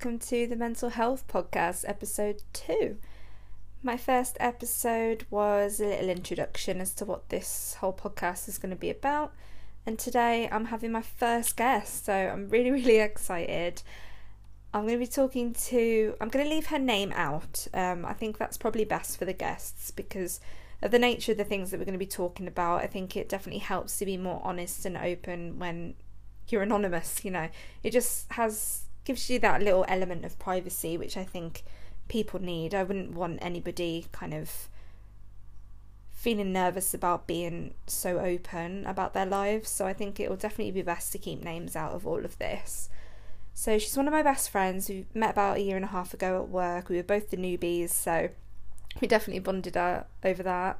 Welcome to the Mental Health Podcast, episode two. My first episode was a little introduction as to what this whole podcast is going to be about, and today I'm having my first guest, so I'm really, really excited. I'm going to be talking to, I'm going to leave her name out. Um, I think that's probably best for the guests because of the nature of the things that we're going to be talking about. I think it definitely helps to be more honest and open when you're anonymous you know it just has gives you that little element of privacy which i think people need. I wouldn't want anybody kind of feeling nervous about being so open about their lives. So i think it will definitely be best to keep names out of all of this. So she's one of my best friends. We met about a year and a half ago at work. We were both the newbies so we definitely bonded over that.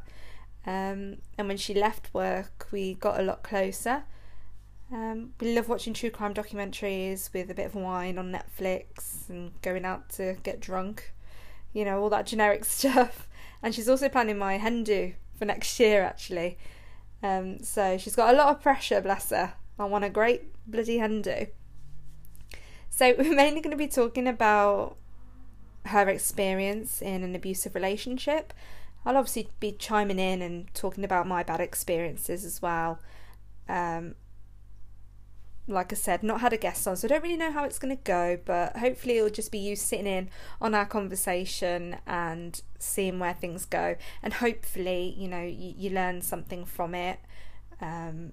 Um, and when she left work we got a lot closer um, we love watching true crime documentaries with a bit of wine on Netflix and going out to get drunk, you know, all that generic stuff. And she's also planning my hen do for next year, actually. Um, so she's got a lot of pressure, bless her. I want a great bloody hen do. So we're mainly going to be talking about her experience in an abusive relationship. I'll obviously be chiming in and talking about my bad experiences as well. Um, like I said, not had a guest on, so I don't really know how it's going to go, but hopefully it'll just be you sitting in on our conversation and seeing where things go. And hopefully, you know, you, you learn something from it um,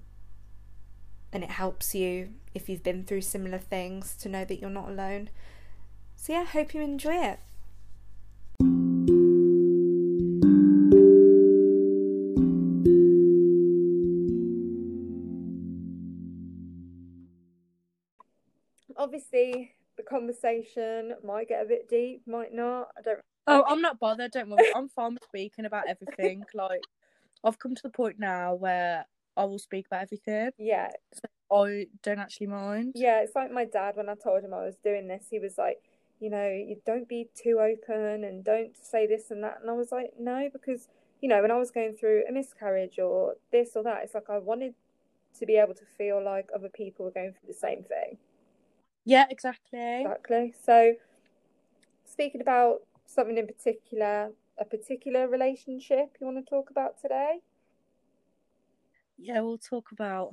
and it helps you if you've been through similar things to know that you're not alone. So, yeah, hope you enjoy it. Obviously the conversation might get a bit deep, might not. I don't. Oh, I'm not bothered. Don't worry. I'm fine with speaking about everything. like, I've come to the point now where I will speak about everything. Yeah. So I don't actually mind. Yeah, it's like my dad when I told him I was doing this. He was like, you know, you don't be too open and don't say this and that. And I was like, no, because you know, when I was going through a miscarriage or this or that, it's like I wanted to be able to feel like other people were going through the same thing. Yeah, exactly. Exactly. So, speaking about something in particular, a particular relationship you want to talk about today? Yeah, we'll talk about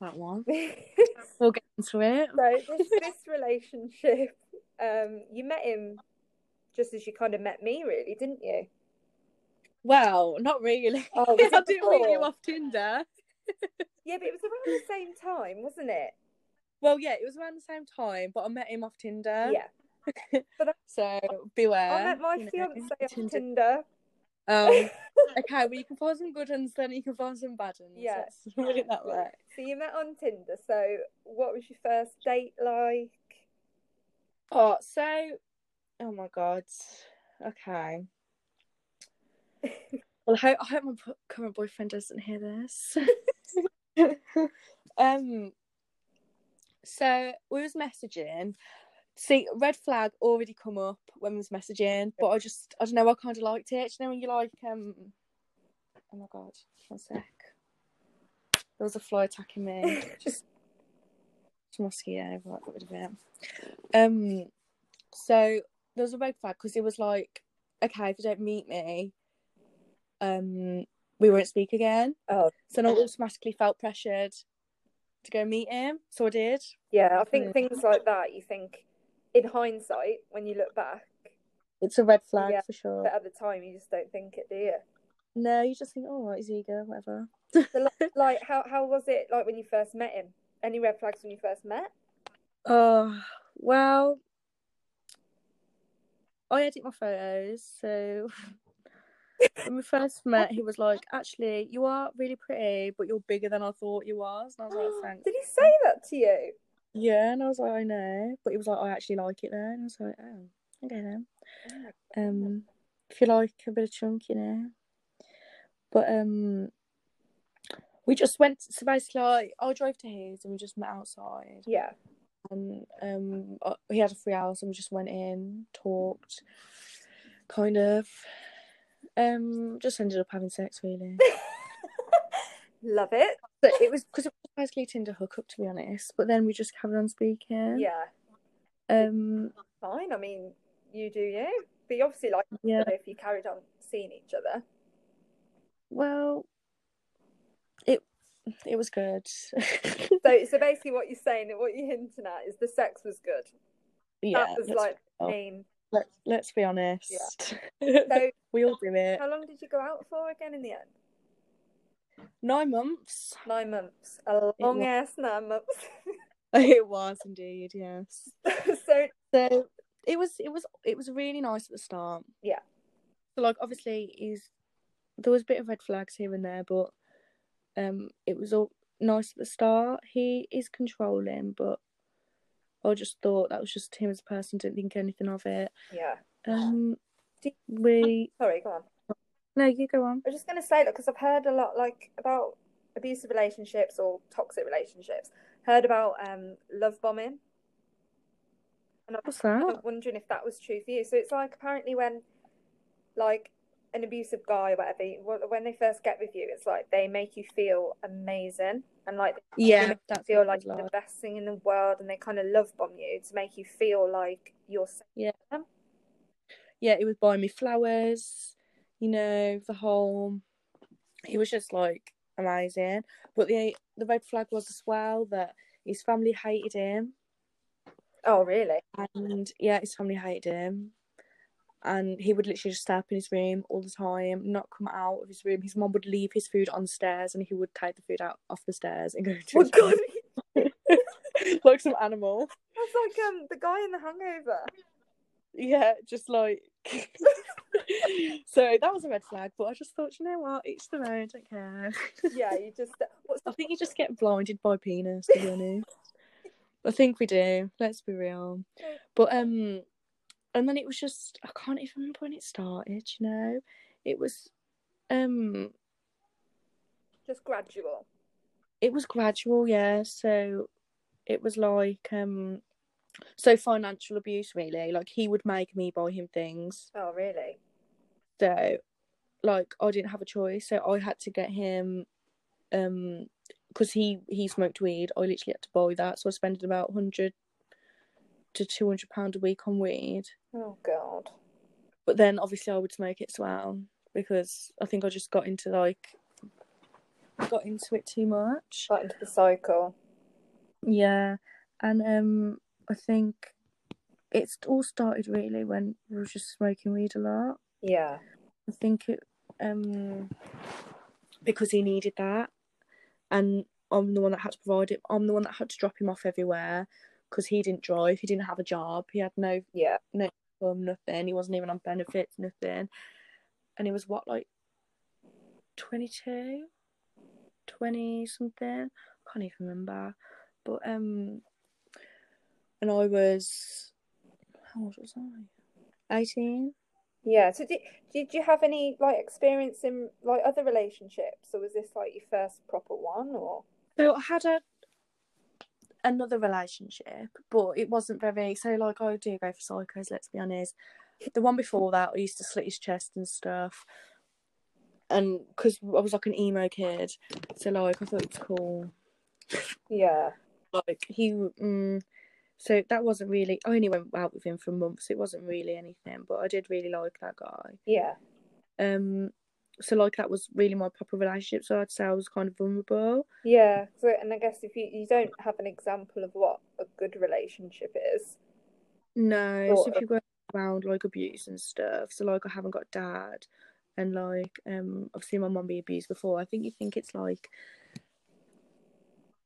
that one. we'll get into it. So, this, this relationship, um, you met him just as you kind of met me, really, didn't you? Well, not really. Oh, I didn't meet you off Tinder. yeah, but it was around the same time, wasn't it? Well, yeah, it was around the same time, but I met him off Tinder. Yeah. so beware. I met my fiance know, off Tinder. Tinder. Um, okay, well, you can find some good ones, then you can find some bad ones. Yeah. Let's put it that way. So you met on Tinder. So what was your first date like? Oh, so, oh my god. Okay. well, I hope, I hope my current boyfriend doesn't hear this. um, so we was messaging. See, red flag already come up when we was messaging, but I just I don't know, I kinda liked it. Do you know when you like um oh my god, one sec. There was a fly attacking me. just mosquito, right, got rid of it. Um so there was a red flag because it was like, okay, if you don't meet me, um, we won't speak again. Oh. So I automatically felt pressured to go meet him. So I did. Yeah, I think things like that, you think in hindsight, when you look back, it's a red flag yeah, for sure. But at the time, you just don't think it, do you? No, you just think, oh, he's eager, whatever. so, like, how how was it like when you first met him? Any red flags when you first met? Oh well, I edit my photos, so when we first met, he was like, "Actually, you are really pretty, but you're bigger than I thought you was." And I was like, "Thanks." Did he say that to you? Yeah, and I was like, "I know," but he was like, "I actually like it there," and I was like, "Oh, okay then." Oh um, if you like a bit of chunk, you know. But um, we just went. So basically, like, I drove to his, and we just met outside. Yeah. And um, uh, he had a free house, and we just went in, talked, kind of um, just ended up having sex really. Love it. But it was because it was basically Tinder hookup to be honest. But then we just carried on speaking. Yeah. Um, Fine. I mean, you do you. But you obviously like yeah. if you carried on seeing each other. Well, it it was good. So, so basically, what you're saying, what you're hinting at, is the sex was good. yeah. that was like oh. main. Let, let's be honest. So, we all do it. how long did you go out for again in the end? Nine months. Nine months. A long ass nine months. It was indeed, yes. so, So it was it was it was really nice at the start. Yeah. So like obviously is there was a bit of red flags here and there, but um it was all nice at the start. He is controlling, but I just thought that was just him as a person, didn't think anything of it. yeah. Um we Sorry, go on. no, you go on. I was just going to say that because I've heard a lot like about abusive relationships or toxic relationships. Heard about um love bombing. And What's I'm that? wondering if that was true for you. So it's like apparently when like an abusive guy or whatever, when they first get with you, it's like they make you feel amazing and like Yeah, feel like you're the best thing in the world, and they kind of love bomb you to make you feel like you're. yeah. yeah, he was buying me flowers, you know, the whole. He was just like amazing. But the the red flag was as well that his family hated him, Oh, really? and yeah, his family hated him, and he would literally just stay up in his room all the time, not come out of his room. His mom would leave his food on the stairs, and he would take the food out off the stairs and go to Oh God, like some animal. that's like um the guy in The Hangover. Yeah, just like. so that was a red flag, but I just thought, you know what, each their own, don't care. Yeah, you just what's I think you just get blinded by penis, to be honest. I think we do. Let's be real. But um, and then it was just I can't even remember when it started. You know, it was um, just gradual. it was gradual. Yeah, so it was like um, so financial abuse really. Like he would make me buy him things. Oh, really? So, like, I didn't have a choice, so I had to get him, um, because he he smoked weed. I literally had to buy that, so I spent about hundred to two hundred pound a week on weed. Oh God. But then obviously I would smoke it as well because I think I just got into like got into it too much. Got into the cycle. Yeah, and um, I think it's all started really when we were just smoking weed a lot. Yeah. I think it um because he needed that, and I'm the one that had to provide it. I'm the one that had to drop him off everywhere because he didn't drive. He didn't have a job. He had no Yeah. no income, nothing. He wasn't even on benefits, nothing. And he was what like 22, 20 something. I can't even remember. But um, and I was how old was I? Eighteen. Yeah. So did did you have any like experience in like other relationships, or was this like your first proper one, or? So I had a another relationship, but it wasn't very. So like I do go for psychos. Let's be honest. The one before that, I used to slit his chest and stuff, and because I was like an emo kid, so like I thought it was cool. Yeah. Like he, mm, so that wasn't really. I only went out with him for months. It wasn't really anything, but I did really like that guy. Yeah. Um, so like that was really my proper relationship. So I'd say I was kind of vulnerable. Yeah. So, and I guess if you you don't have an example of what a good relationship is. No, so if you go around like abuse and stuff, so like I haven't got dad, and like um I've seen my mum be abused before. I think you think it's like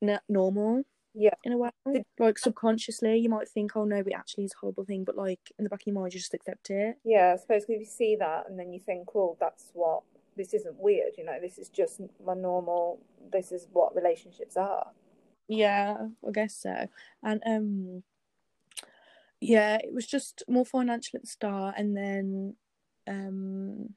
n- normal. Yeah. In a way, like subconsciously, you might think, "Oh no, it actually is a horrible thing," but like in the back of your mind, you just accept it. Yeah. I suppose if you see that and then you think, well, that's what this isn't weird. You know, this is just my normal. This is what relationships are. Yeah, I guess so. And um yeah, it was just more financial at the start and then um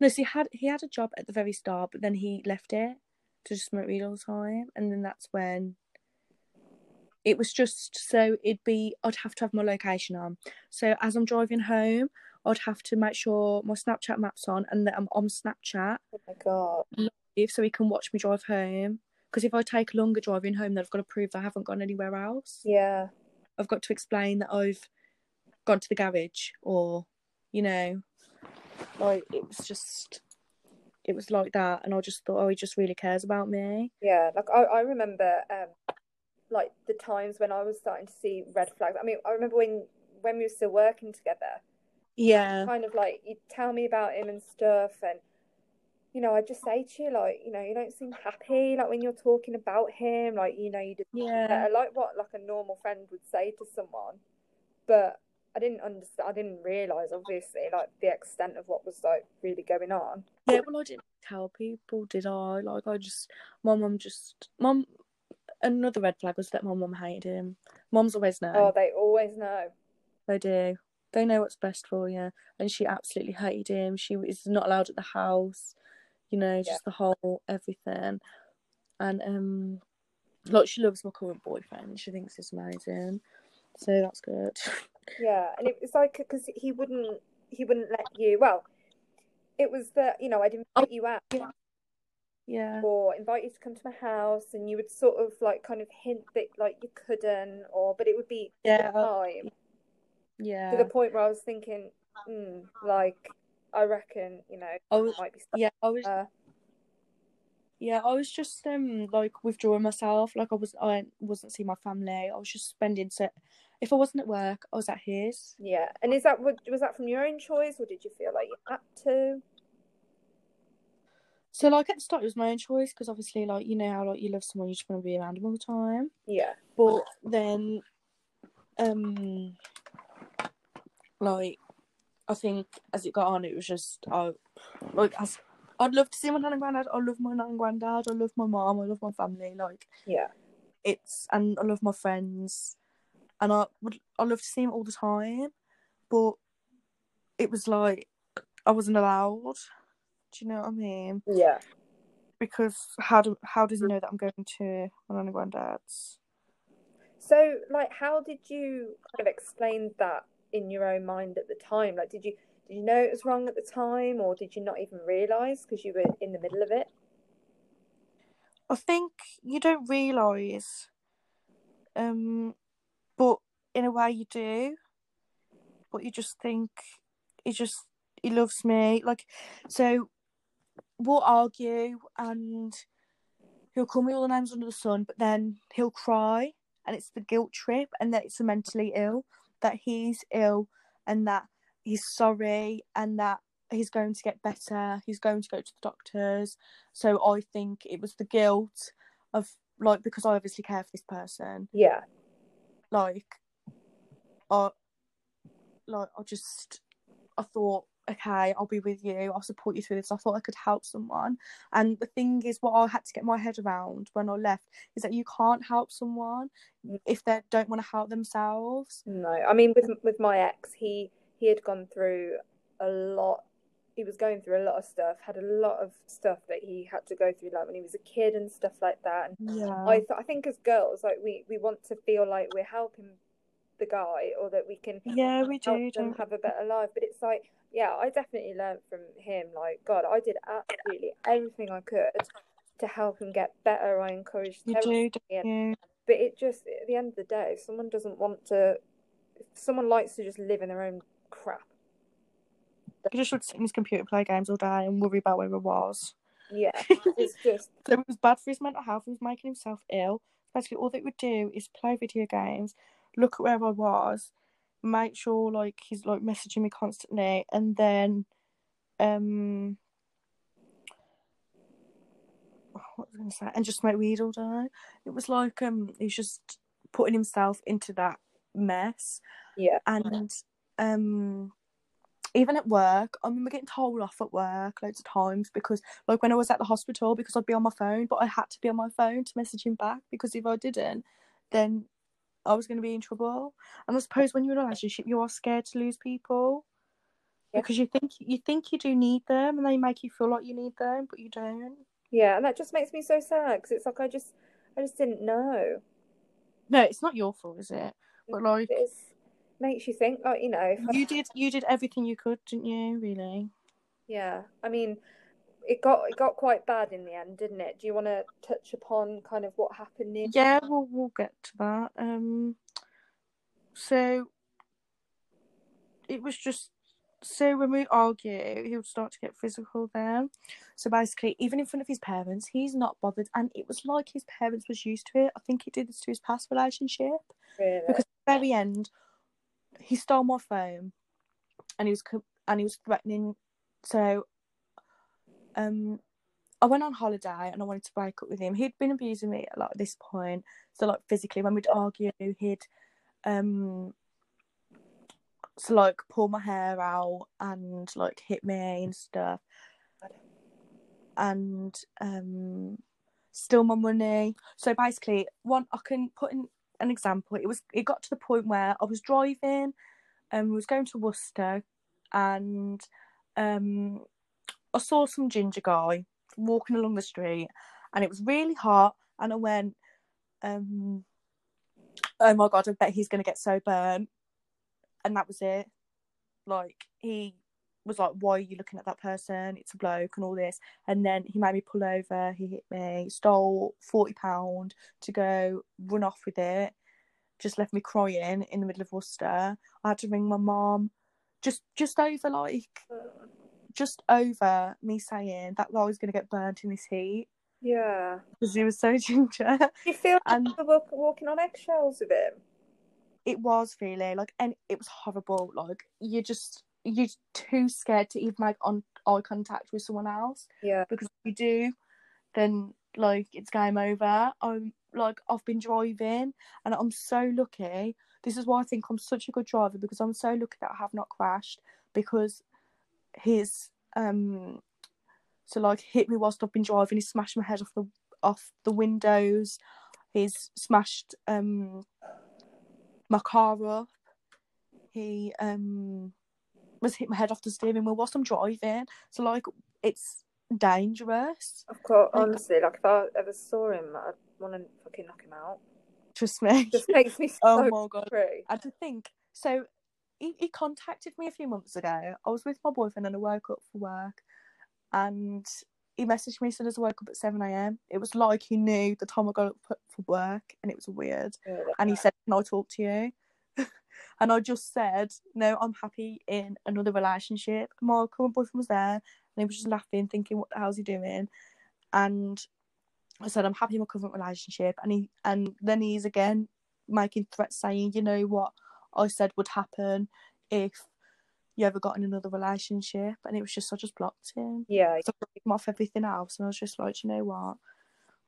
no, so he had he had a job at the very start, but then he left it to just smoke weed all the time and then that's when it was just so it'd be I'd have to have my location on. So as I'm driving home, I'd have to make sure my Snapchat map's on and that I'm on Snapchat Oh my God. if so he can watch me drive home. Because if I take a longer driving home, then I've got to prove I haven't gone anywhere else. Yeah. I've got to explain that I've gone to the garage or, you know, like it was just it was like that and I just thought, oh, he just really cares about me. Yeah, like I, I remember um like the times when I was starting to see red flags. I mean, I remember when when we were still working together. Yeah. Kind of like you'd tell me about him and stuff and you know, I just say to you, like, you know, you don't seem happy, like when you're talking about him, like, you know, you just Yeah. I like what like a normal friend would say to someone, but I didn't understand. I didn't realize, obviously, like the extent of what was like really going on. Yeah, well I didn't tell people, did I? Like I just my mum just mum another red flag was that my mum hated him. Mums always know. Oh, they always know. They do. They know what's best for you. And she absolutely hated him. She was not allowed at the house. You know, just Yeah. the whole everything. And um, like she loves my current boyfriend. She thinks he's amazing. So that's good. Yeah, and it was like because he wouldn't he wouldn't let you. Well, it was that you know I didn't invite you out yeah. or invite you to come to my house, and you would sort of like kind of hint that like you couldn't, or but it would be Yeah. time Yeah. to the point where I was thinking, mm, like I reckon you know I was, might be yeah, I was yeah, I was just um like withdrawing myself. Like I was I wasn't seeing my family. I was just spending so if I wasn't at work, I was at his. yeah. And is that was was that from your own choice, or did you feel like you had to? So like at the start it was my own choice because obviously like you know how like you love someone you just want to be around them all the time. Yeah, But then um like I think as it got on it was just I like as I'd love to see my nan and granddad. I love my nan and granddad. I love my mom. I love my family. Like yeah, it's and I love my friends, and I would I love to see them all the time, but it was like I wasn't allowed. Do you know what I mean? yeah. Because how do how does he know that I'm going to my nan and granddad's? So, like, how did you kind of explain that in your own mind at the time? Like, did you did you know it was wrong at the time, or did you not even realize because you were in the middle of it? I think you don't realise, um, but in a way you do. But you just think he just he loves me. Like so, we'll argue and he'll call me all the names under the sun, but then he'll cry, and it's the guilt trip, and that it's the mentally ill, that he's ill, and that he's sorry, and that he's going to get better. He's going to go to the doctors. So I think it was the guilt of like because I obviously care for this person. Yeah, Like, I like I just I thought okay, I'll be with you. I'll support you through this. I thought I could help someone. And the thing is, what I had to get my head around when I left is that you can't help someone if they don't want to help themselves. no. I mean, with with my ex, he he had gone through a lot. He was going through a lot of stuff. Had a lot of stuff that he had to go through, like when he was a kid and stuff like that. And Yeah. I th- I think as girls, like we we want to feel like we're helping the guy, or that we can yeah, we do. help them have a better life. But it's like, yeah, I definitely learned from him. Like, God, I did absolutely everything I could to help him get better. I encouraged you do, don't but it just at the end of the day, if someone doesn't want to, if someone likes to just live in their own crap. He just would sit in his computer, play games all day, and worry about where he was. Yeah, it's just So it was bad for his mental health. He was making himself ill. Basically, all they would do is play video games, look at where I was, make sure like he's like messaging me constantly, and then, um, what was I gonna say? And just smoke weed all day. It was like um, he's just putting himself into that mess, yeah, and um. Even at work, I remember getting told off at work loads of times because, like, when I was at the hospital, because I'd be on my phone, but I had to be on my phone to message him back because if I didn't, then I was going to be in trouble. And I suppose when you're in a relationship, you are scared to lose people Yeah. because you think you think you do need them, and they make you feel like you need them, but you don't. yeah, and that just makes me so sad because it's like I just I just didn't know. No, it's not your fault, is it? But like, It makes you think, like you know, I you did you did everything you could, didn't you? Really? Yeah, I mean, it got it got quite bad in the end, didn't it? Do you want to touch upon kind of what happened near? Yeah, we'll we'll get to that. Um, so it was just so when we argue, he would start to get physical then. So basically, even in front of his parents, he's not bothered, and it was like his parents was used to it. I think he did this to his past relationship Really? because at the very end, he stole my phone, and he was and he was threatening. So, um, I went on holiday and I wanted to break up with him. He'd been abusing me a lot at this point. So like physically, when we'd argue, he'd um to like pull my hair out and like hit me and stuff and um steal my money so basically one i can put in an example it was it got to the point where i was driving and we was going to worcester and um i saw some ginger guy walking along the street and it was really hot and i went um oh my god i bet he's going to get so burnt and that was it. Like he was like, "Why are you looking at that person? It's a bloke," and all this. And then he made me pull over. He hit me, stole forty pound to go run off with it. Just left me crying in the middle of Worcester. I had to ring my mom. Just, just over like, just over me saying that I was gonna get burnt in this heat Yeah. because he was so ginger. You feel And- like walk, walking on eggshells with him? it was really like and it was horrible like you're just you're too scared to even make on eye contact with someone else Yeah. because if you do then like it's game over i'm like i've been driving and i'm so lucky this is why i think i'm such a good driver because i'm so lucky that i have not crashed because his um so like hit me whilst i've been driving he smashed my head off the off the windows he's smashed um my car up. He um was hit my head off the steering wheel whilst I'm driving. So like it's dangerous. Of course, Like- honestly, like if I ever saw him, I'd want to fucking knock him out. Trust me. Just makes me so oh my god. angry. And to think so he, he contacted me a few months ago. I was with my boyfriend and I woke up for work and he messaged me soon as I woke up at 7 a.m. It was like he knew the time I got up for work and it was weird. Really. and he said, Can I talk to you? and I just said, No, I'm happy in another relationship. My current boyfriend was there and he was just laughing, thinking, What the hell's he doing? And I said, I'm happy in my current relationship and he and then he's again making threats saying, you know what I said would happen if you ever got in another relationship and it was just I just blocked him. Yeah, So I took him off everything else and I was just like, you know what?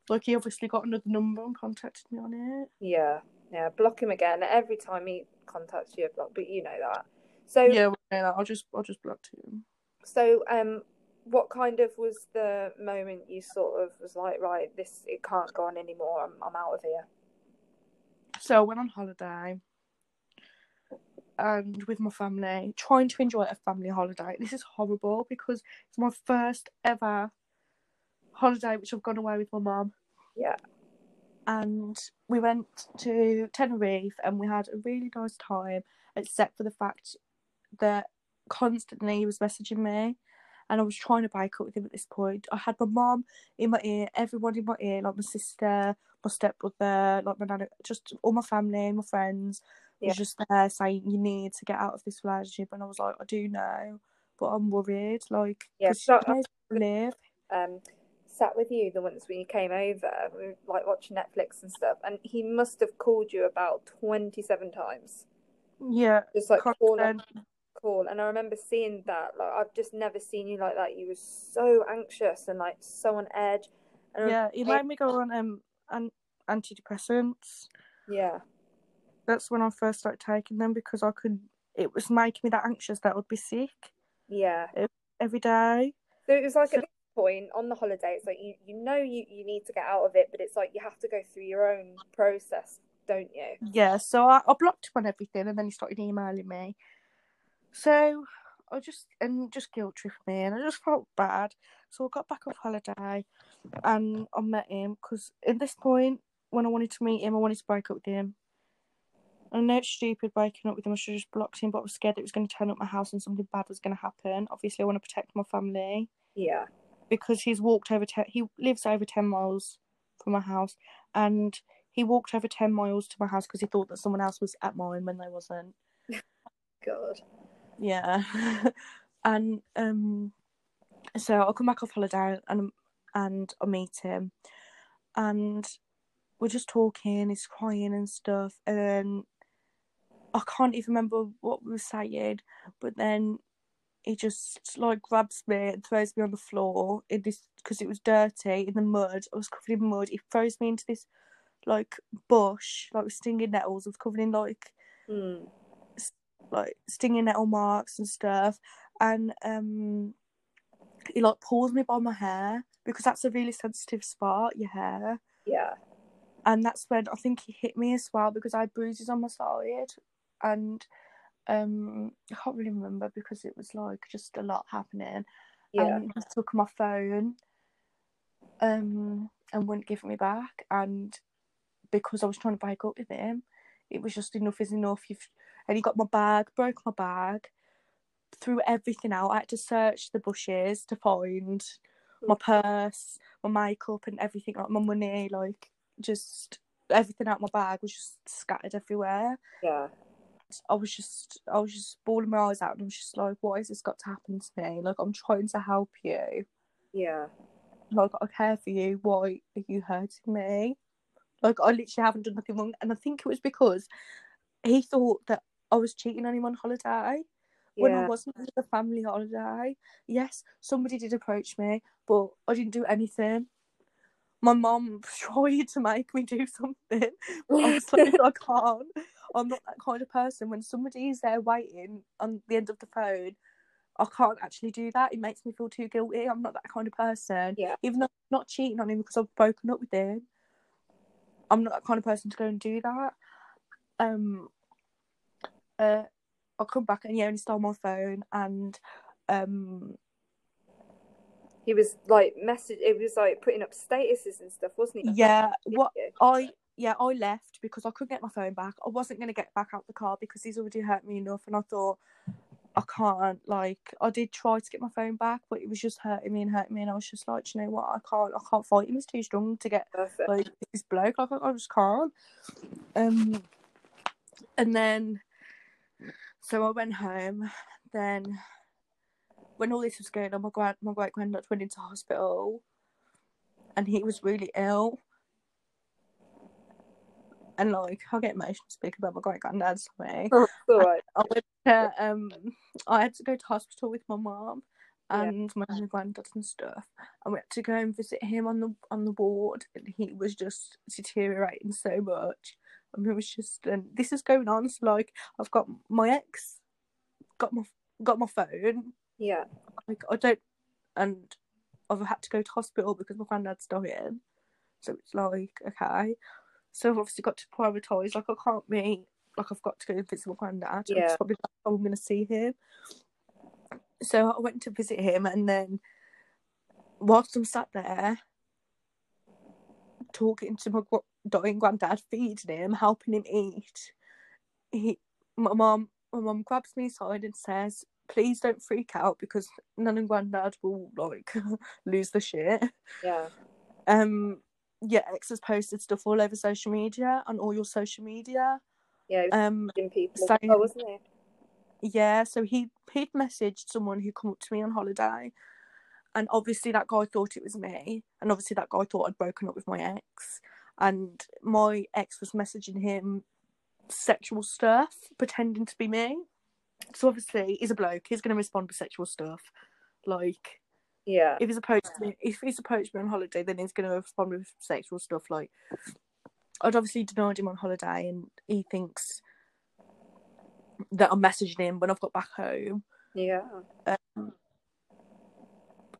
Like he obviously got another number and contacted me on it. yeah, yeah. Block him again every time he contacts you. Block, but you know that. So, Yeah, well, I'll just I'll just block him. so um, what kind of was the moment you sort of was like, right, this it can't go on anymore. I'm I'm out of here. So I went on holiday and with my family, trying to enjoy a family holiday. This is horrible because it's my first ever holiday which I've gone away with my mum. Yeah. And we went to Tenerife and we had a really nice time, except for the fact that constantly he was messaging me and I was trying to break up with him at this point. I had my mum in my ear, everyone in my ear, like my sister, my stepbrother, like my nana, just all my family, my friends Yeah. just there saying you need to get out of this relationship and I was like, I do know, but I'm worried, like Yeah, so- I live. um sat with you the once when you came over we were like watching netflix and stuff and he must have called you about 27 times Yeah, just like call constant. call and i remember seeing that like i've just never seen you like that you were so anxious and like so on edge and Yeah, he made me go on um an antidepressants. yeah That's when I first started taking them because I could. It was making me that anxious that I would be sick yeah every day. so it was like So- at this point on the holiday it's like you you know you you need to get out of it but it's like you have to go through your own process don't you Yeah, so I, I blocked him on everything, and then he started emailing me. So I just and just guilt tripped me, and I just felt bad. So I got back off holiday, and I met him because at this point, when I wanted to meet him, I wanted to break up with him. I know it's stupid breaking up with him. I should have just blocked him, but I was scared it was going to turn up my house and something bad was going to happen. Obviously, I want to protect my family yeah because he's walked over ten. He lives over ten miles from my house, and he walked over ten miles to my house because he thought that someone else was at mine when they wasn't. God. Yeah, and um, so I'll come back off holiday and and I meet him, and we're just talking. He's crying and stuff, and then I can't even remember what we were saying, but then he just like grabs me and throws me on the floor in this because it was dirty in the mud. I was covered in mud. He throws me into this like bush, like with stinging nettles. I was covered in like Mm. like stinging nettle marks and stuff. And um he like pulls me by my hair because that's a really sensitive spot, your hair. Yeah. And that's when I think he hit me as well because I had bruises on my side and um I can't really remember because it was like just a lot happening. Yeah. And he took my phone um and wouldn't give it me back and because I was trying to break up with him, it was just enough is enough. You've and he got my bag, broke my bag, threw everything out. I had to search the bushes to find my purse, my makeup and everything, like my money, like just everything out my bag was just scattered everywhere. yeah. I was just I was just bawling my eyes out and I was just like, Why has this got to happen to me? Like I'm trying to help you. Yeah. Like I care for you. Why are you hurting me? Like I literally haven't done nothing wrong. And I think it was because he thought that I was cheating on him on holiday when I wasn't. It was a family holiday. Yes, somebody did approach me, but I didn't do anything. My mum tried to make me do something. but I was like, I can't. I'm not that kind of person. When somebody is there waiting on the end of the phone, I can't actually do that. It makes me feel too guilty. I'm not that kind of person. Yeah. Even though I'm not cheating on him because I've broken up with him, I'm not that kind of person to go and do that. Um, uh, I'll come back and yeah, and he stole my phone and um, He was like message. It was like putting up statuses and stuff, wasn't he? yeah, what I yeah I left because I couldn't get my phone back. I wasn't gonna get back out the car because he's already hurt me enough, and I thought I can't. Like I did try to get my phone back, but it was just hurting me and hurting me, and I was just like, you know what? I can't. I can't fight him. He's too strong to get Perfect. like this bloke. Like I just can't. Um, and then so I went home. Then when all this was going on, my grand my great granddad went into hospital, and he was really ill. And like I get emotional speaking about my great granddad. Sorry. Oh, right. I went to, um, I had to go to hospital with my mum Yeah. and my granddad and stuff. I went to go and visit him on the on the ward, and he was just deteriorating so much. And it was just, and this is going on. So like, I've got my ex, got my got my phone. Yeah. Like I don't, and I've had to go to hospital because my granddad's dying. So it's like okay. So I've obviously got to prioritise. Like I can't be like I've got to go and visit my granddad. Yeah. It's probably like oh, I'm going to see him. So I went to visit him, and then whilst I'm sat there talking to my dying granddad, feeding him, helping him eat, he, my mum, my mum grabs me aside and says, "Please don't freak out because Nan and Granddad will like lose the shit." Yeah. Um, yeah, X has posted stuff all over social media on all your social media. Yeah. Um, people. saying- Oh, wasn't he? yeah, so he he'd messaged someone who come up to me on holiday, and obviously that guy thought it was me, and obviously that guy thought I'd broken up with my ex, and my ex was messaging him sexual stuff, pretending to be me. So obviously he's a bloke, he's gonna respond with sexual stuff, like Yeah. if he's approached me, if he's approached me on holiday, then he's gonna respond with sexual stuff. Like I'd obviously denied him on holiday, and he thinks that I'm messaging him when I've got back home. Yeah. Um,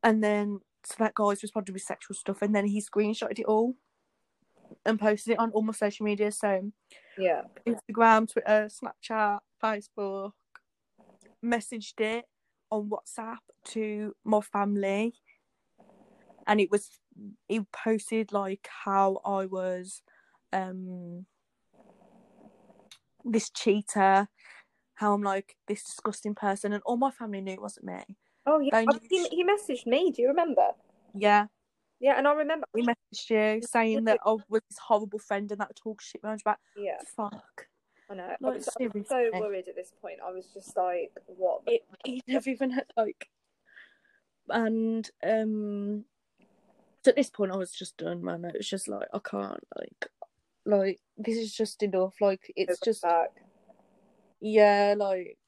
and then so that guy's responded with sexual stuff, and then he screenshotted it all and posted it on all my social media. So Yeah. Instagram, Twitter, Snapchat, Facebook, messaged it on WhatsApp to my family, and it was he posted like how I was um this cheater, how I'm like this disgusting person, and all my family knew it wasn't me. Oh, yeah. Oh, knew he, he messaged me. Do you remember? Yeah, Yeah, and I remember. We messaged you saying that I was this horrible friend and that talk shit behind your back. Yeah, Fuck. I know. I was, I was so worried at this point. I was just like, what? the It, he never even had like, and um, so at this point I was just done, man. It was just like I can't like, like this is just enough. Like it's just back. yeah, like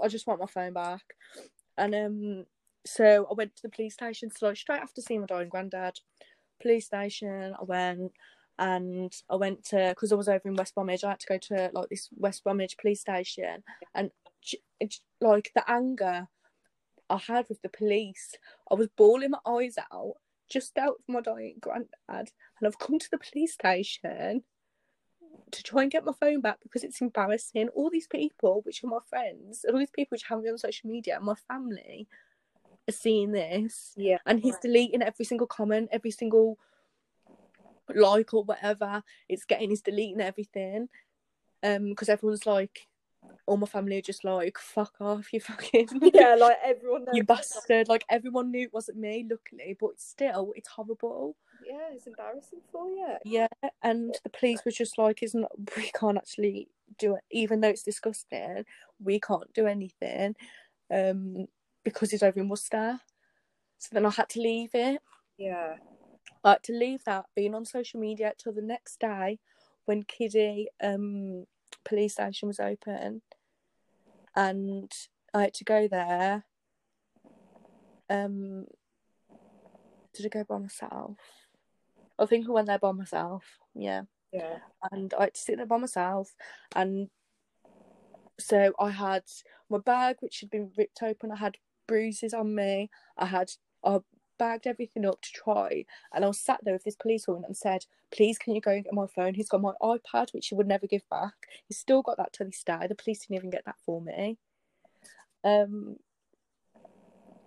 I just want my phone back. And um so I went to the police station so like straight after seeing my dying granddad. Police station, I went and I went to because I was over in West Bromwich, I had to go to like this West Bromwich police station. And like the anger I had with the police, I was bawling my eyes out just out of my dying granddad. And I've come to the police station to try and get my phone back because it's embarrassing. All these people, which are my friends, all these people which have me on social media, and my family, are seeing this, Yeah, and he's deleting every single comment, every single like or whatever. It's getting, he's deleting everything, um, because everyone's like, all my family are just like, fuck off, you fucking, yeah. Like everyone knows. you bastard. Like everyone knew it wasn't me, luckily, but still, it's horrible. Yeah, it's embarrassing for you. Yeah, and the police was just like, "Isn't we can't actually do it, even though it's disgusting. We can't do anything, um, because he's over in Worcester." So then I had to leave it. Yeah, I had to leave that being on social media till the next day when Kiddie um police station was open, and I had to go there. Um, did I go by myself? I think I went there by myself. Yeah yeah. and I had to sit there by myself. And so I had my bag, which had been ripped open. I had bruises on me. I had I bagged everything up to try, and I was sat there with this policewoman and said, "Please, can you go and get my phone?" He's got my iPad, which he would never give back. He's still got that till this day. The police didn't even get that for me. Um,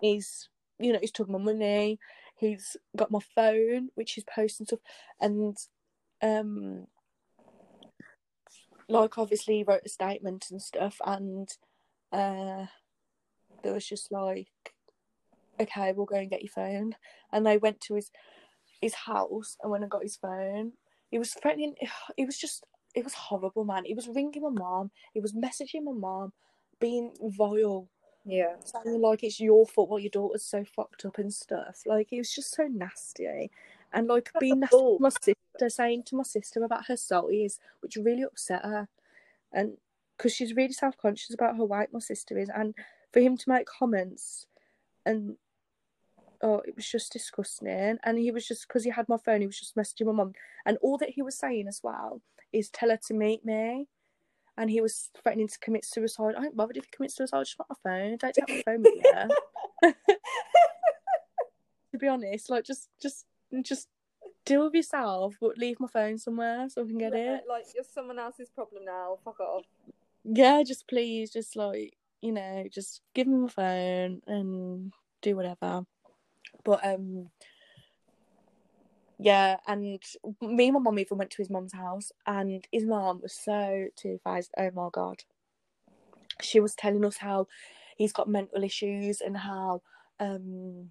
he's you know he's took my money. He's got my phone, which he's posting stuff, and um like obviously wrote a statement and stuff and uh there was just like okay we'll go and get your phone and they went to his his house and went and got his phone he was threatening it was just it was horrible man he was ringing my mom he was messaging my mom being vile Yeah, saying like it's your fault while your daughter's so fucked up and stuff. Like it was just so nasty. And like being nasty to my sister, saying to my sister about her salties, which really upset her. And because she's really self conscious about how white my sister is. And for him to make comments and oh, it was just disgusting. And he was just, because he had my phone, he was just messaging my mum. And all that he was saying as well is tell her to meet me. And he was threatening to commit suicide. I don't bother if he commits suicide, just want my phone. Don't take my phone with you. to be honest, like just just just deal with yourself, but leave my phone somewhere so I can get Yeah, it. Like you're someone else's problem now. Fuck off. Yeah, just please, just like you know, just give me a phone and do whatever. But um, yeah, and me and my mum even went to his mum's house, and his mum was so terrified. Oh my god, she was telling us how he's got mental issues and how um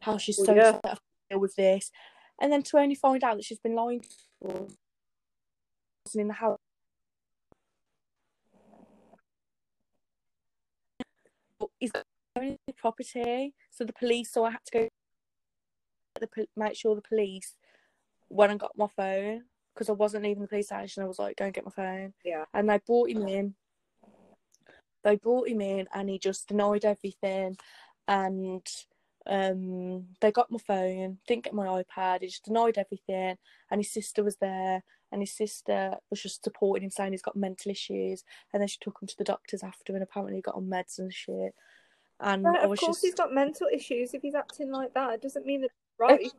how she's Well, so yeah. to deal with this, and then to only find out that she's been lying to us in the house. But he's got property, so the police. So I had to go the make sure the police went and got my phone because I wasn't leaving the police station. I was like, go and get my phone. Yeah. And they brought him in. They brought him in, and he just denied everything. And um, they got my phone, didn't get my iPad. He just denied everything. And his sister was there, and his sister was just supporting him, saying he's got mental issues. And then she took him to the doctors after, and apparently he got on meds and shit. And of course just he's got mental issues if he's acting like that. It doesn't mean that right.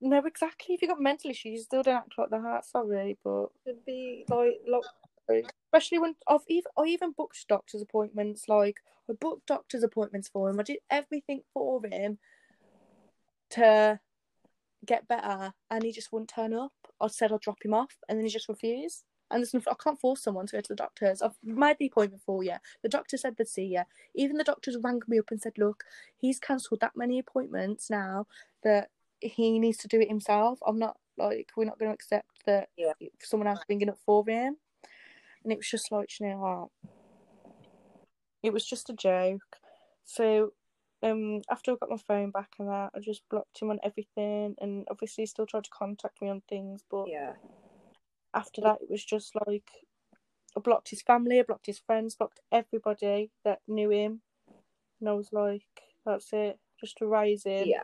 no, exactly. If you've got mental issues, you still don't act like that. Sorry, but Should be like locked. Especially when I've even I even booked doctor's appointments. Like I booked doctor's appointments for him. I did everything for him to get better, and he just wouldn't turn up. I said I'd drop him off, and then he just refused. And there's nothing, I can't force someone to go to the doctors. I've made the appointment for you. The doctor said they'd see you. Even the doctors rang me up and said, "Look, he's cancelled that many appointments now that he needs to do it himself. I'm not like we're not going to accept that Yeah. someone else bringing up for him. And it was just like, you know what? It was just a joke. So, um, after I got my phone back and that, I just blocked him on everything, and obviously he still tried to contact me on things, but Yeah. after that, it was just like I blocked his family, I blocked his friends, blocked everybody that knew him, and I was like, that's it, just erase him, Yeah.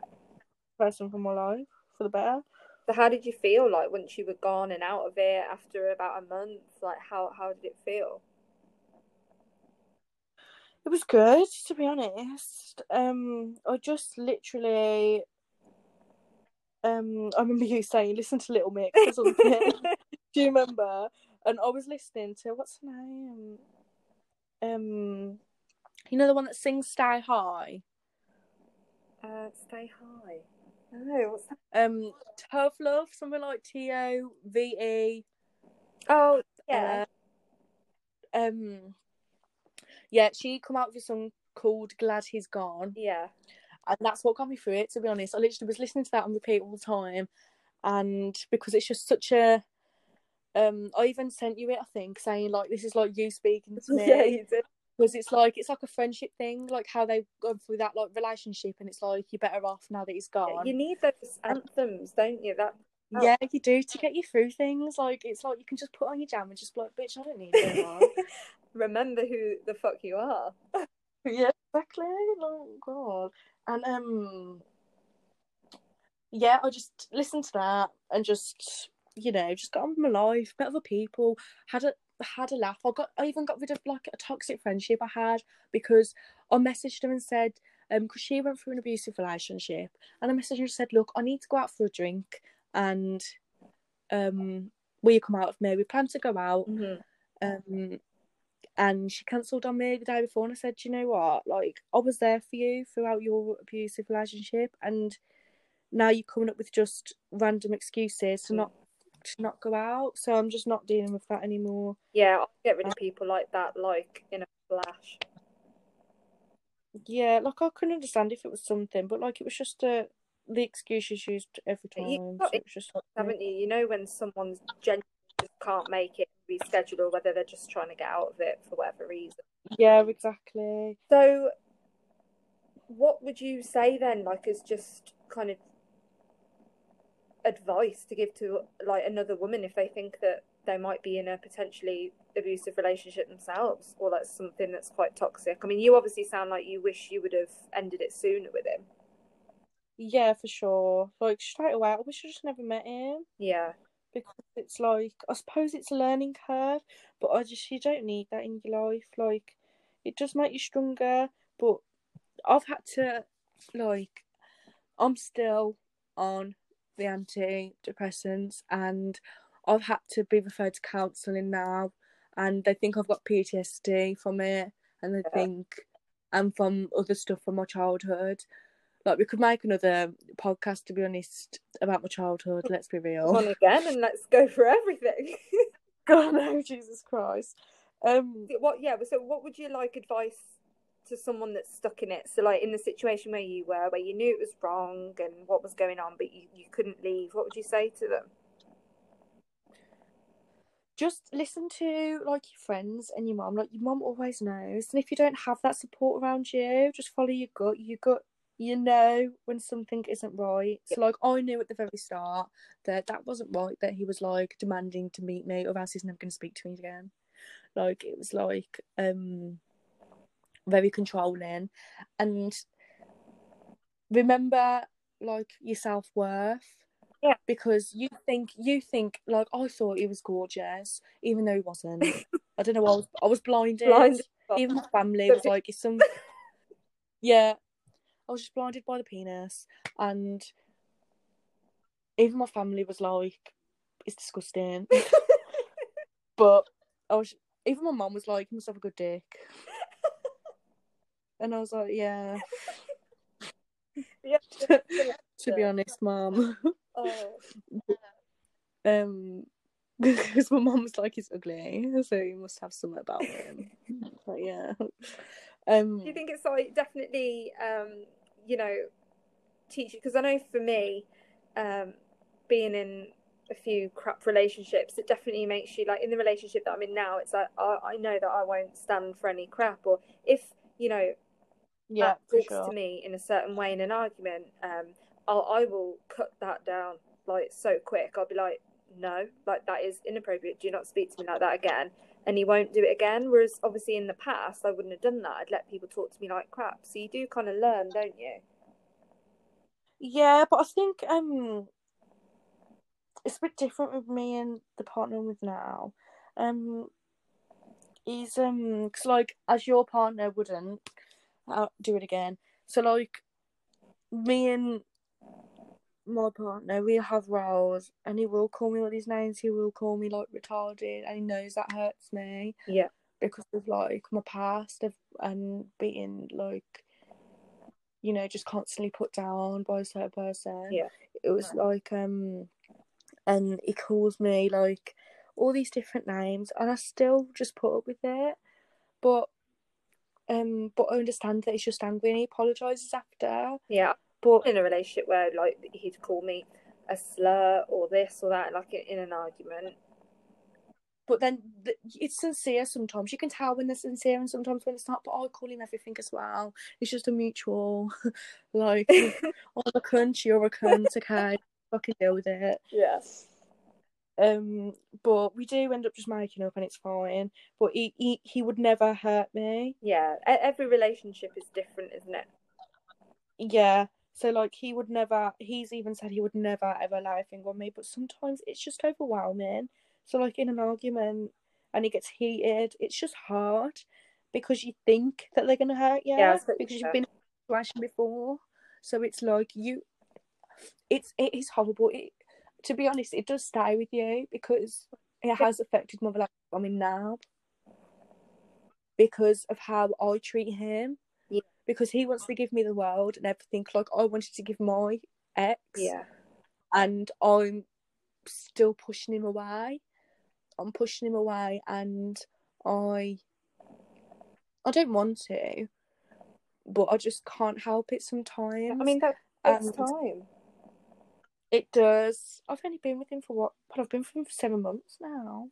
person from my life for the better. So how did you feel like once you were gone and out of it after about a month? Like how how did it feel? It was good, to be honest. Um, I just literally, um, I remember you saying, listen to Little Mix or something. Do you remember? And I was listening to what's her name? Um, you know the one that sings "Stay High." Uh, stay high. No, what's that? Um, Tough Love, something like T O V E. Oh, yeah. Uh, um, yeah, she come out with a song called "Glad He's Gone." yeah. and that's what got me through it. To be honest, I literally was listening to that on repeat all the time, and because it's just such a, um, I even sent you it. I think saying like this is like you speaking to me. Yeah, you did. Because it's like it's like a friendship thing, like how they've gone through that like relationship, and it's like you're better off now that he's gone. You need those anthems, don't you? That Yeah, you do to get you through things. Like it's like you can just put on your jam and just be like, bitch, I don't need it anymore. remember who the fuck you are. yeah, exactly. Oh god. And um yeah, I just listened to that and just you know, just got on with my life, met other people, had a had a laugh. I got I even got rid of like a toxic friendship I had because I messaged her and said, um, because she went through an abusive relationship and I messaged her and said, Look, I need to go out for a drink and um will you come out with me? We plan to go out. Mm-hmm. Um, and she cancelled on me the day before, and I said, you know what? Like, I was there for you throughout your abusive relationship, and now you're coming up with just random excuses to not to not go out. So I'm just not dealing with that anymore. Yeah, I'll get rid of uh, people like that, like in a flash. Yeah, like I couldn't understand if it was something, but like it was just a the excuse she's used every You time. got So it just like, Haven't you? You know when someone's genuinely just can't make it reschedule, or whether they're just trying to get out of it for whatever reason. yeah, exactly. So, what would you say then, like, is just kind of advice to give to like another woman if they think that they might be in a potentially abusive relationship themselves, or that's something that's quite toxic? I mean, you obviously sound like you wish you would have ended it sooner with him. Yeah, for sure. Like straight away, I wish I just never met him. Yeah, because it's like I suppose it's a learning curve, but I just you don't need that in your life. Like it does make you stronger, but I've had to like I'm still on the antidepressants and I've had to be referred to counselling now and they think I've got PTSD from it and they Yeah. think and from other stuff from my childhood. Like we could make another podcast to be honest about my childhood, let's be real. Come on again, and let's go for everything. God no, Jesus Christ. Um, what? Yeah. So, what would you like advice to someone that's stuck in it? So, like in the situation where you were, where you knew it was wrong and what was going on, but you, you couldn't leave. What would you say to them? just listen to like your friends and your mom. Like your mom always knows, and if you don't have that support around you, just follow your gut. Your gut, you know when something isn't right. So like I knew at the very start that that wasn't right. That he was like demanding to meet me, or else he's never going to speak to me again. Like it was like um very controlling, and remember like your self worth. Yeah. Because you think you think like I thought he was gorgeous, even though he wasn't. I don't know. I was I was blinded. Blinded. Even my family was like, "It's some." Yeah, I was just blinded by the penis, and even my family was like, "It's disgusting." but I was even my mum was like, "You must have a good dick," and I was like, "Yeah." Yeah. to be honest, mom. Oh, um, because my mum was like, he's ugly, so you must have something about him. but yeah. Um, do you think it's like definitely, um, you know, teach you? Because I know for me, um, being in a few crap relationships, it definitely makes you like in the relationship that I'm in now. It's like I, I know that I won't stand for any crap, or if you know Yeah, talks sure. to me in a certain way in an argument, um, I'll, I will cut that down like so quick. I'll be like, no, like that is inappropriate. Do not speak to me like that again. And he won't do it again. Whereas obviously in the past, I wouldn't have done that. I'd let people talk to me like crap. So you do kind of learn, don't you? Yeah, but I think um it's a bit different with me and the partner I'm with now. Um he's um cause like as your partner wouldn't uh, do it again. So like me and my partner, we have rows and he will call me all these names, he will call me like retarded and he knows that hurts me. Yeah. Because of like my past of and being like you know, just constantly put down by a certain person. Yeah. It was like um and he calls me like all these different names and I still just put up with it. But um but I understand that he's just angry and he apologises after. Yeah. But In a relationship where like he'd call me a slur or this or that, like in an argument. but then th- it's sincere sometimes. You can tell when they're sincere and sometimes when it's not. But I call him everything as well. It's just a mutual, like, I'm a cunt, you're a cunt, okay, fucking deal with it. Yeah. Um, but we do end up just making up and it's fine. But he he, he would never hurt me. Yeah. Every relationship is different, isn't it? Yeah. So like he would never. He's even said he would never ever lay a finger on me. But sometimes it's just overwhelming. So like in an argument, and it gets heated, it's just hard because you think that they're gonna hurt you Yeah, because you've been in a situation before. So it's like you. It's it is horrible. It, to be honest, it does stay with you because it has affected my relationship I mean, now because of how I treat him. Yeah. Because he wants to give me the world and everything like I wanted to give my ex. Yeah. And I'm still pushing him away. I'm pushing him away and I I don't want to. But I just can't help it sometimes. I mean, that takes time. It does. I've only been with him for what? Well, I've been with him for seven months now.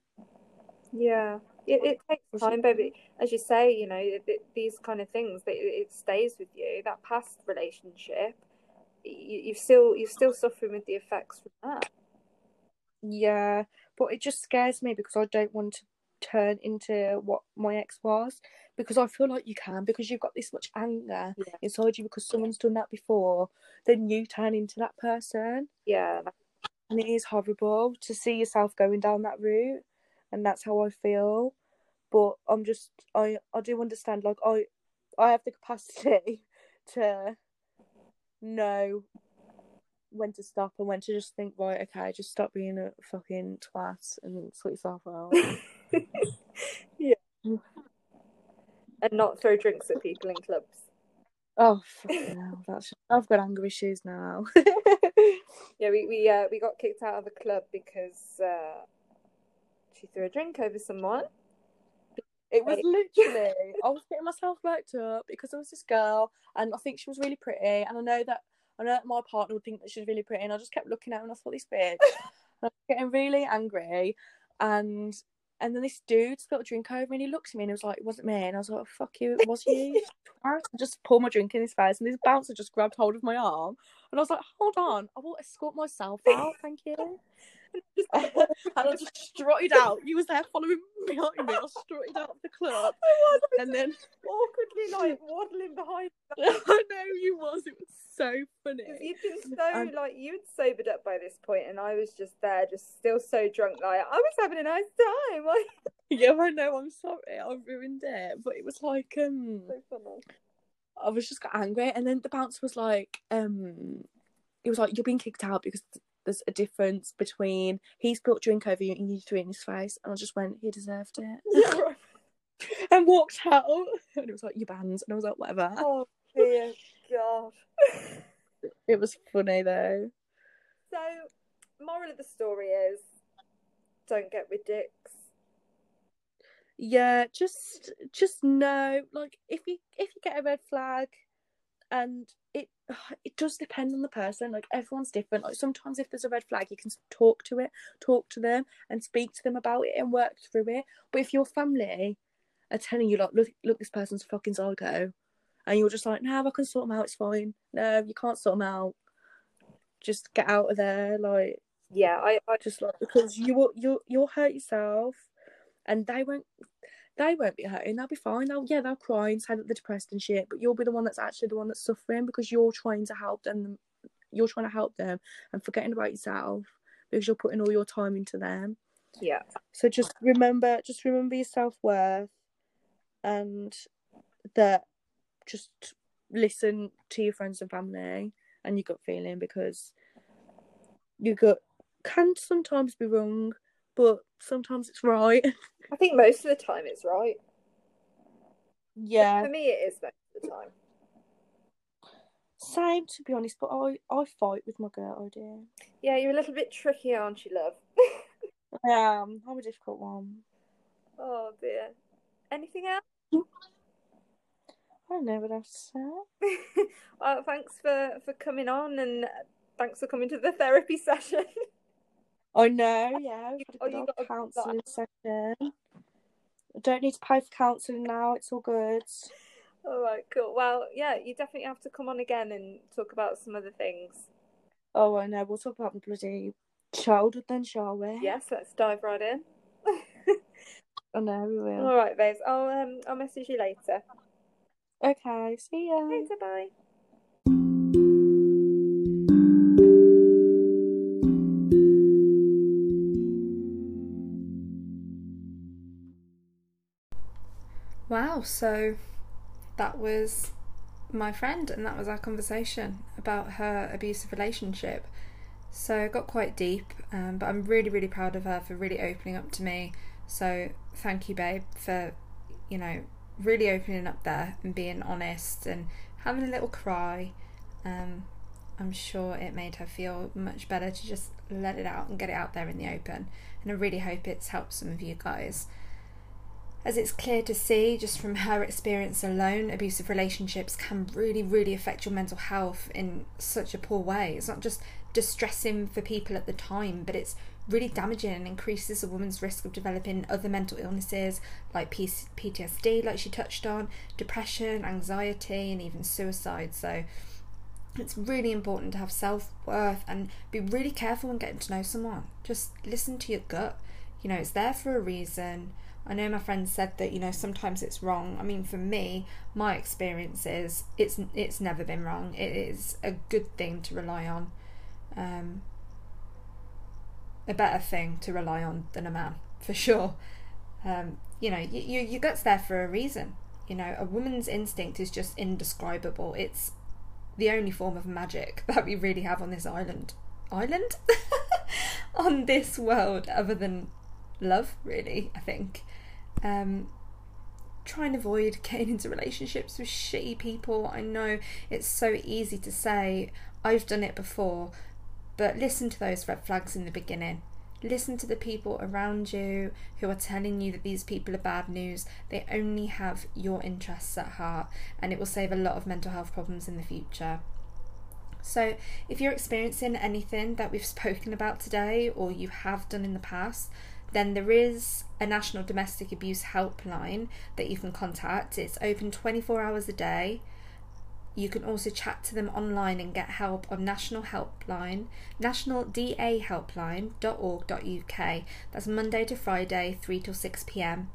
Yeah, it, it takes time, baby. As you say, you know, it, it- these kind of things, that it, it stays with you. That past relationship, you, you've still you're still suffering with the effects from that. Yeah, but it just scares me because I don't want to turn into what my ex was because I feel like you can because you've got this much anger Yeah. inside you because someone's done that before, then you turn into that person. Yeah, And it is horrible to see yourself going down that route and that's how I feel. But I'm just I I do understand like I I have the capacity to know when to stop and when to just think, right, okay, just stop being a fucking twat and sort yourself out. and not throw drinks at people in clubs. oh hell, that's I've got anger issues now. Yeah, we we uh, we got kicked out of a club because uh, she threw a drink over someone. It was literally, I was getting myself worked up because there was this girl, and I think she was really pretty, and I know that I know that my partner would think that she's really pretty, and I just kept looking at her and I thought this bitch, and I was getting really angry, and and then this dude spilled a drink over, and he looked at me and he was like, "It wasn't me," and I was like, oh, "Fuck you, it was you." I just poured my drink in his face, and this bouncer just grabbed hold of my arm, and I was like, "Hold on, I will escort myself out, thank you." And I just strutted out. He was there following behind me. I strutted out of the club, and then awkwardly like waddling behind. I know you was. It was so funny. You'd been so And- like you'd sobered up by this point, and I was just there, just still so drunk. Like I was having a nice time. Like Yeah, I know. I'm sorry. I ruined it, but it was like um, so funny. I was just got angry, and then the bouncer was like, um, it was like, "You're being kicked out because there's a difference between he spilled drink over you and you threw it in his face." And I just went, "He deserved it," Yeah, and walked out. And it was like, "You banned," and I was like, "Whatever." Oh dear God. It was funny though. So, moral of the story is, don't get with dicks. Yeah, just just know, like if you if you get a red flag, and it it does depend on the person. Like everyone's different. Like sometimes if there's a red flag, you can talk to it, talk to them, and speak to them about it and work through it. But if your family are telling you like, look, look, this person's fucking psycho, and you're just like, no, I can sort them out. It's fine. No, you can't sort them out. Just get out of there. Like, yeah, I, I just like because you will you you'll hurt yourself, and they won't they won't be hurting. They'll be fine. They'll yeah, they'll cry and say that they're depressed and shit. But you'll be the one that's actually the one that's suffering because you're trying to help them. You're trying to help them and forgetting about yourself because you're putting all your time into them. Yeah. So just remember, just remember your self worth, and that just listen to your friends and family and your gut feeling because your gut can sometimes be wrong, but sometimes it's right. I think most of the time it's right. Yeah. For me, it is most of the time. Same, to be honest, but I, I fight with my girl idea. Yeah, you're a little bit tricky, aren't you, love? I am. I'm a difficult one. Oh dear. Anything else? I don't know what else to say. well, thanks for for coming on, and thanks for coming to the therapy session. I know, yeah. Oh, you got a- counselling session. I don't need to pay for counselling now. It's all good. All right, cool. Well, yeah, you definitely have to come on again and talk about some other things. Oh, I know. We'll talk about the bloody childhood then, shall we? Yes, let's dive right in. I know we will. All right, babes. I'll um I'll message you later. Okay, see ya. Later, bye. So that was my friend, and that was our conversation about her abusive relationship. So it got quite deep, um, but I'm really, really proud of her for really opening up to me. So thank you, babe, for you know really opening up there and being honest and having a little cry. Um, I'm sure it made her feel much better to just let it out and get it out there in the open. And I really hope it's helped some of you guys. As it's clear to see just from her experience alone, abusive relationships can really, really affect your mental health in such a poor way. It's not just distressing for people at the time, but it's really damaging and increases a woman's risk of developing other mental illnesses like PTSD, like she touched on, depression, anxiety, and even suicide. So it's really important to have self worth and be really careful when getting to know someone. Just listen to your gut. You know, it's there for a reason. I know my friend said that you know sometimes it's wrong. I mean, for me, my experience is it's it's never been wrong. It is a good thing to rely on. Um, a better thing to rely on than a man, for sure. Um, you know, you, you, your gut's there for a reason. You know, a woman's instinct is just indescribable. It's the only form of magic that we really have on this island. Island? on this world, other than love, really, I think. Um, try and avoid getting into relationships with shitty people. I know it's so easy to say, I've done it before, but listen to those red flags in the beginning. Listen to the people around you who are telling you that these people are bad news. They only have your interests at heart, and it will save a lot of mental health problems in the future. So, if you're experiencing anything that we've spoken about today or you have done in the past, then there is a National Domestic Abuse Helpline that you can contact. It's open 24 hours a day. You can also chat to them online and get help on National Helpline, nationaldahelpline.org.uk. That's Monday to Friday, 3 till 6 pm.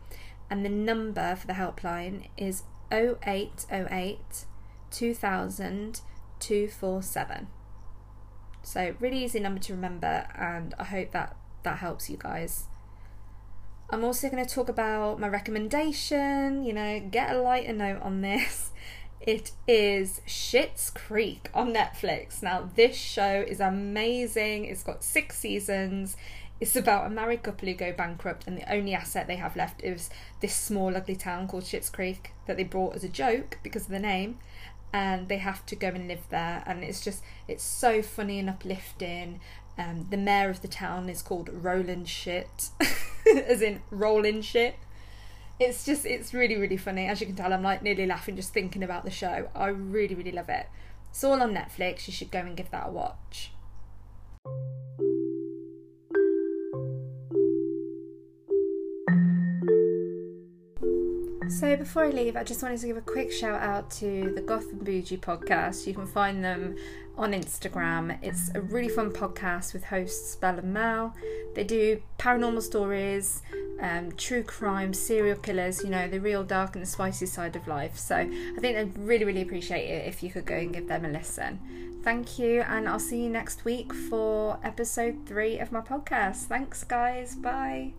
And the number for the helpline is 0808 2000 247. So, really easy number to remember, and I hope that that helps you guys. I'm also going to talk about my recommendation, you know, get a lighter note on this. It is Schitt's Creek on Netflix. Now, this show is amazing. It's got six seasons. It's about a married couple who go bankrupt, and the only asset they have left is this small, ugly town called Schitt's Creek that they brought as a joke because of the name. And they have to go and live there, and it's just it's so funny and uplifting. Um, the mayor of the town is called Roland Schitt, as in rolling shit. it's just it's really really funny. As you can tell, I'm like nearly laughing just thinking about the show. I really really love it. It's all on Netflix. You should go and give that a watch. So before I leave, I just wanted to give a quick shout out to the Goth and Bougie podcast. You can find them on Instagram. It's a really fun podcast with hosts Belle and Mel. They do paranormal stories, um, true crime, serial killers, you know, the real dark and the spicy side of life. So I think I'd really, really appreciate it if you could go and give them a listen. Thank you, and I'll see you next week for episode three of my podcast. Thanks, guys. Bye.